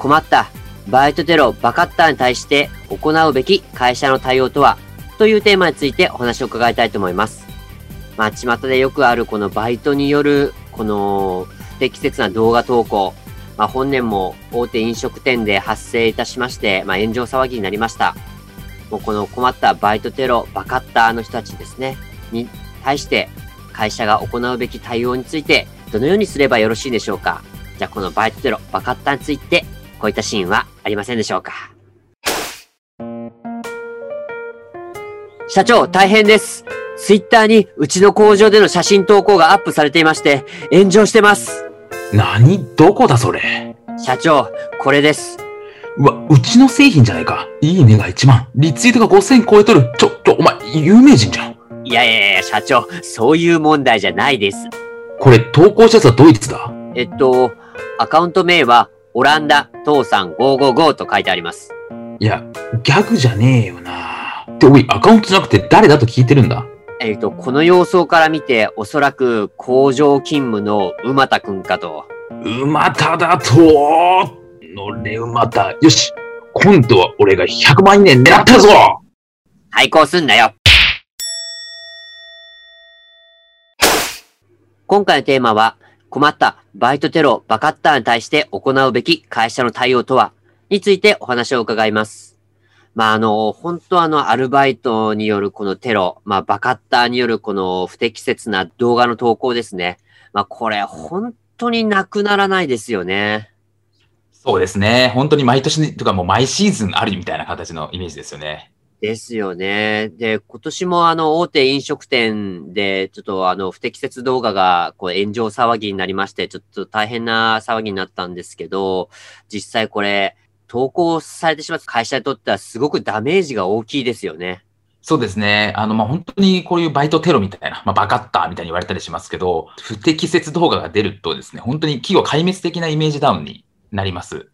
困った。バイトテロバカッターに対して行うべき会社の対応とは？というテーマについてお話を伺いたいと思います。まあ巷でよくあるこのバイトによるこの不適切な動画投稿。まあ、本年も大手飲食店で発生いたしまして、まあ、炎上騒ぎになりました。もうこの困ったバイトテロ、バカッターの人たちですね、に対して会社が行うべき対応についてどのようにすればよろしいでしょうか。じゃあこのバイトテロ、バカッターについてこういったシーンはありませんでしょうか社長、大変です。ツイッターにうちの工場での写真投稿がアップされていまして、炎上してます。何どこだそれ。社長、これです。うわ、うちの製品じゃないか。いいねが1万。リツイートが5000超えとる。ちょ、ちょ、お前、有名人じゃん。いやいやいや、社長、そういう問題じゃないです。これ、投稿者はドイツだ。えっと、アカウント名は、オランダ、父さん555と書いてあります。いや、ギャグじゃねえよな。って、おい、アカウントじゃなくて誰だと聞いてるんだ？えっ、と、この様相から見て、おそらく工場勤務の馬田くんかと。馬田だとのれ馬田。よし。今度は俺が100万円狙ったぞ対抗すんなよ今回のテーマは、困ったバイトテロ、バカッターに対して行うべき会社の対応とはについてお話を伺います。まあ、あの、本当あの、アルバイトによるこのテロ、まあ、バカッターによるこの不適切な動画の投稿ですね。まあ、これ、本当になくならないですよね。そうですね。本当に毎年とかもう毎シーズンあるみたいな形のイメージですよね。ですよね。で、今年もあの、大手飲食店で、ちょっとあの、不適切動画が、こう、炎上騒ぎになりまして、ちょっと大変な騒ぎになったんですけど、実際これ、投稿されてしまった会社にとってはすごくダメージが大きいですよね。そうですね。あの、まあ、本当にこういうバイトテロみたいな、まあ、バカッターみたいに言われたりしますけど、不適切動画が出るとですね、本当に企業壊滅的なイメージダウンになります。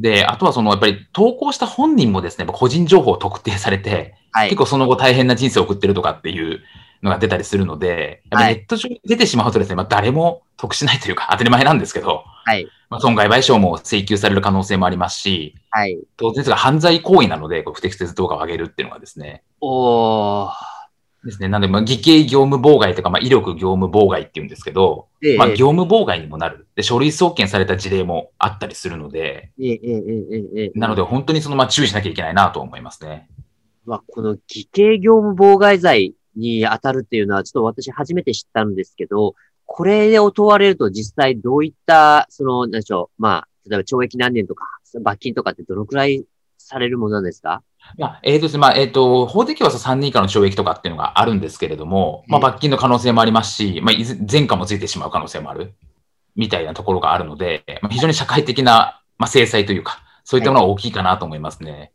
で、あとはその、やっぱり投稿した本人もですね、個人情報を特定されて、はい、結構その後大変な人生を送ってるとかっていうのが出たりするので、やっぱネット上に出てしまうとですね、まあ、誰も得しないというか、当たり前なんですけど、はい。まあ、損害賠償も請求される可能性もありますし、はい。当然ですが、犯罪行為なので、こう不適切動画を上げるっていうのがですね。おですね。なんで、まあ、偽計業務妨害とか、まあ、威力業務妨害っていうんですけど、ええ、まあ、業務妨害にもなる。で、書類送検された事例もあったりするので、ええええなので、本当にその、まあ、注意しなきゃいけないなと思いますね。まあ、この偽計業務妨害罪に当たるっていうのは、ちょっと私初めて知ったんですけど、これを問われると実際どういった、その、なんでしょう、まあ、例えば懲役何年とか、罰金とかってどのくらいされるものなんですか？まあ、えっ、ー、とですね、まあ、えっ、ー、と、法的は3年以下の懲役とかっていうのがあるんですけれども、まあ、罰金の可能性もありますし、まあ、前科もついてしまう可能性もある、みたいなところがあるので、まあ、非常に社会的な、まあ、制裁というか、そういったものが大きいかなと思いますね。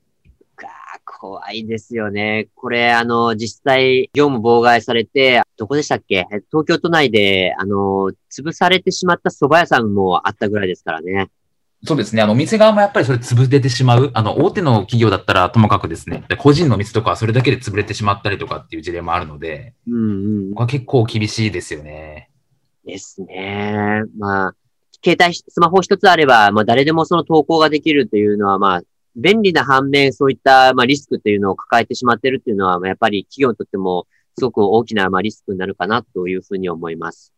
怖いですよね。これ、あの、実際、業務妨害されて、どこでしたっけ？東京都内で、あの、潰されてしまった蕎麦屋さんもあったぐらいですからね。そうですね。あの、店側もやっぱりそれ潰れてしまう。あの、大手の企業だったらともかくですね、個人の店とかはそれだけで潰れてしまったりとかっていう事例もあるので、うんうん。ここは結構厳しいですよね。ですね。まあ、携帯、スマホ一つあれば、まあ誰でもその投稿ができるというのは、まあ、便利な反面、そういった、まあ、リスクというのを抱えてしまっているというのは、やっぱり企業にとっても、すごく大きな、まあ、リスクになるかなというふうに思います。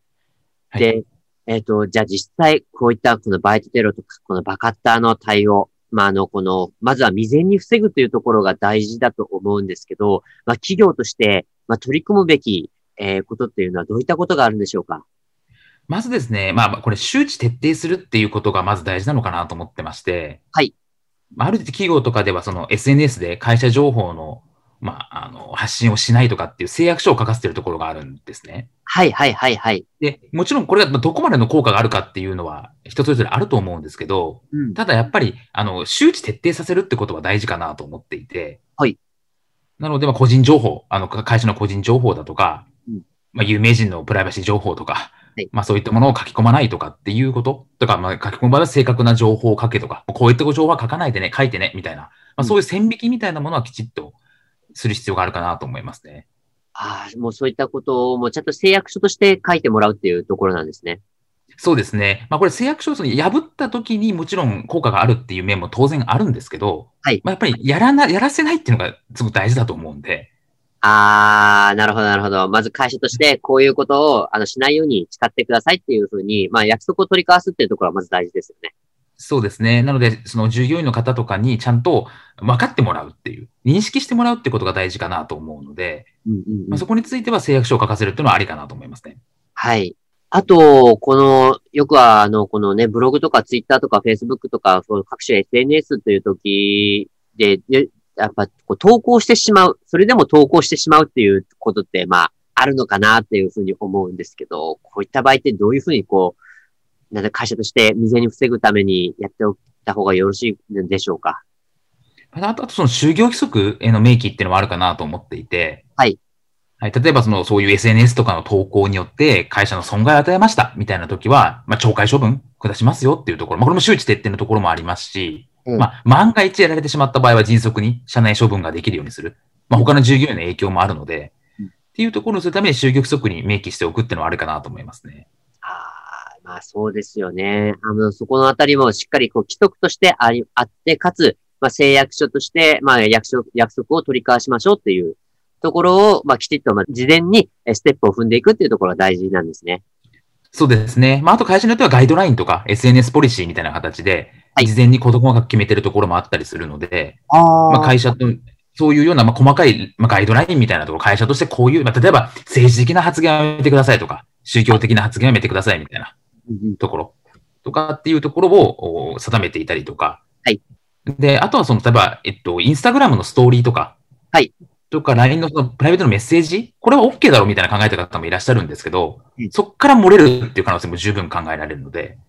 はい、で、えっ、ー、と、じゃあ実際、こういったこのバイトテロとか、このバカッターの対応、まあ、あの、この、まずは未然に防ぐというところが大事だと思うんですけど、まあ、企業として、まあ、取り組むべき、えー、ことっていうのはどういったことがあるんでしょうか？まずですね、まあ、これ、周知徹底するっていうことがまず大事なのかなと思ってまして、はい。ある企業とかではその SNS で会社情報のまあ、あの、発信をしないとかっていう誓約書を書かせてるところがあるんですね。はいはいはいはい。で、もちろんこれがどこまでの効果があるかっていうのは人それぞれあると思うんですけど、うん。ただやっぱり、あの、周知徹底させるってことは大事かなと思っていて、はい。なので、まあ、個人情報、あの、会社の個人情報だとか、うんまあ、有名人のプライバシー情報とか、はいまあ、そういったものを書き込まないとかっていうこととか、まあ、書き込む場合は正確な情報を書けとか、こういった情報は書かないでね、書いてね、みたいな、まあ、うんそういう線引きみたいなものはきちっとする必要があるかなと思いますね。ああ、もうそういったことをもうちゃんと誓約書として書いてもらうっていうところなんですね。そうですね。まあ、これ誓約書を破った時にもちろん効果があるっていう面も当然あるんですけど、はいまあ、やっぱりやらな、やらせないっていうのがすごく大事だと思うんで、ああ、なるほど、なるほど。まず会社としてこういうことをあのしないように誓ってくださいっていうふうに、まあ約束を取り交わすっていうところはまず大事ですよね。そうですね。なので、その従業員の方とかにちゃんと分かってもらうっていう、認識してもらうってことが大事かなと思うので、うんうんうんまあ、そこについては誓約書を書かせるっていうのはありかなと思いますね。はい。あと、この、よくは、あの、このね、ブログとかツイッターとかフェイスブックとか、そう各種 SNS という時で、でやっぱこう投稿してしまう、それでも投稿してしまうっていうことって、まあ、あるのかなっていうふうに思うんですけど、こういった場合ってどういうふうにこう、なんだ会社として未然に防ぐためにやっておいた方がよろしいんでしょうか？あと、あとその就業規則への明記っていうのもあるかなと思っていて、はい。はい、例えばその、そういう SNS とかの投稿によって会社の損害を与えましたみたいな時は、まあ、懲戒処分下しますよっていうところ、まあ、これも周知徹底のところもありますし、うんまあ、万が一やられてしまった場合は迅速に社内処分ができるようにする。まあ、他の従業員の影響もあるので、うんっていうところをするために就業規則に明記しておくっていうのはあるかなと思いますね。まあそうですよね。あの、そこのあたりもしっかりこう規則としてあり、あって、かつ、まあ誓約書として、まあ約束、約束を取り交わしましょうっていうところを、まあきちっと、まあ事前にえステップを踏んでいくっていうところが大事なんですね。そうですね。まあ、あと会社によってはガイドラインとか SNS ポリシーみたいな形で、はい事前に事細かく決めてるところもあったりするので、あまあ、会社と、そういうような、まあ、細かい、まあ、ガイドラインみたいなところ、会社としてこういう、まあ、例えば政治的な発言はやめてくださいとか、宗教的な発言はやめてくださいみたいなところとかっていうところをお定めていたりとか。はい。で、あとはその、例えば、えっと、インスタグラムのストーリーとか。はい。とか、LINE のそのプライベートのメッセージ？これは OK だろうみたいな考えた方もいらっしゃるんですけどうん、そこから漏れるっていう可能性も十分考えられるので、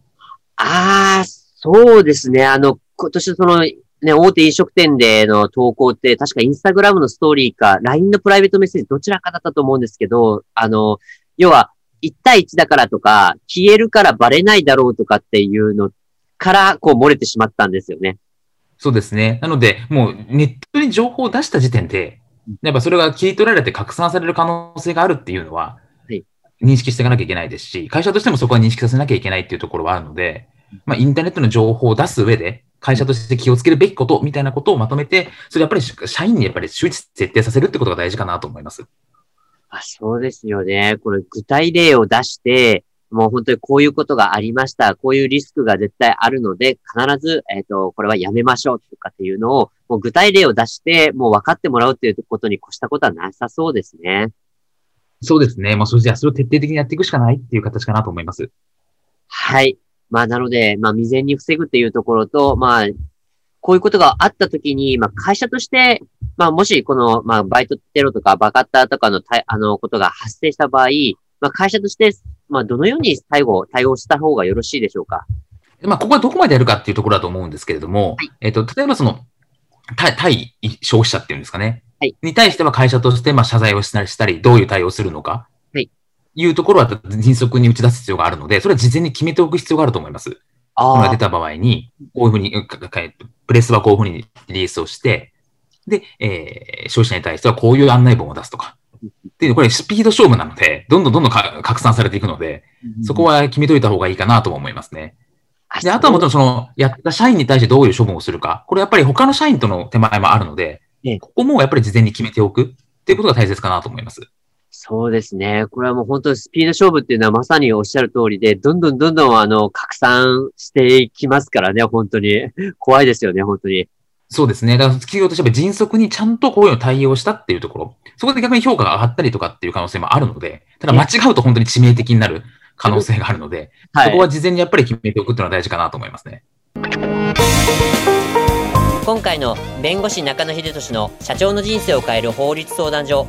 ああ、そうですね。あの、今年その、ね、大手飲食店での投稿って、確かインスタグラムのストーリーか、LINE のプライベートメッセージ、どちらかだったと思うんですけど、あの、要は、1対1だからとか、消えるからバレないだろうとかっていうのから、こう漏れてしまったんですよね。そうですね。なので、もうネットに情報を出した時点で、やっぱそれが切り取られて拡散される可能性があるっていうのははい、認識していかなきゃいけないですし、会社としてもそこは認識させなきゃいけないっていうところはあるので、まあ、インターネットの情報を出す上で、会社として気をつけるべきことみたいなことをまとめて、それやっぱり社員にやっぱり周知設定させるってことが大事かなと思います。あそうですよね。これ具体例を出して、もう本当にこういうことがありました。こういうリスクが絶対あるので、必ず、えっ、と、これはやめましょうとかっていうのを、もう具体例を出して、もう分かってもらうっていうことに越したことはなさそうですね。そうですね。まあ、それじゃあそれを徹底的にやっていくしかないっていう形かなと思います。はい。まあ、なので、まあ、未然に防ぐっていうところと、まあ、こういうことがあったときに、まあ、会社として、まあ、もし、この、まあ、バイトテロとかバカッターとかのたい、あの、ことが発生した場合、まあ、会社として、まあ、どのように最後、対応した方がよろしいでしょうかまあ、ここはどこまでやるかっていうところだと思うんですけれども、はいえっと、例えばその、対対消費者っていうんですかね。はいに対しては会社として、まあ、謝罪をしたりしたり、どういう対応をするのか。はい。いうところは迅速に打ち出す必要があるので、それは事前に決めておく必要があると思います。あものが出た場合に、こういうふうに、かかプレスはこういうふうにリリースをして、で、えー消費者に対してはこういう案内文を出すとか。で、これスピード勝負なので、どんどんどんどんか拡散されていくので、そこは、は決めといた方がいいかなとも思いますね。あで、あとはもちろんその、やった社員に対してどういう処分をするか。これやっぱり他の社員との手前もあるのでええ、ここもやっぱり事前に決めておくっていうことが大切かなと思います。そうですね。これはもう本当にスピード勝負っていうのはまさにおっしゃる通りで、どんどんどんどんあの、拡散していきますからね、本当に。怖いですよね、本当に。そうですね。だから企業としては迅速にちゃんとこういうの対応したっていうところ、そこで逆に評価が上がったりとかっていう可能性もあるので、ただ間違うと本当に致命的になる可能性があるので、はい。そこは事前にやっぱり決めておくっていうのは大事かなと思いますね。今回の弁護士中野秀俊の社長の人生を変える法律相談所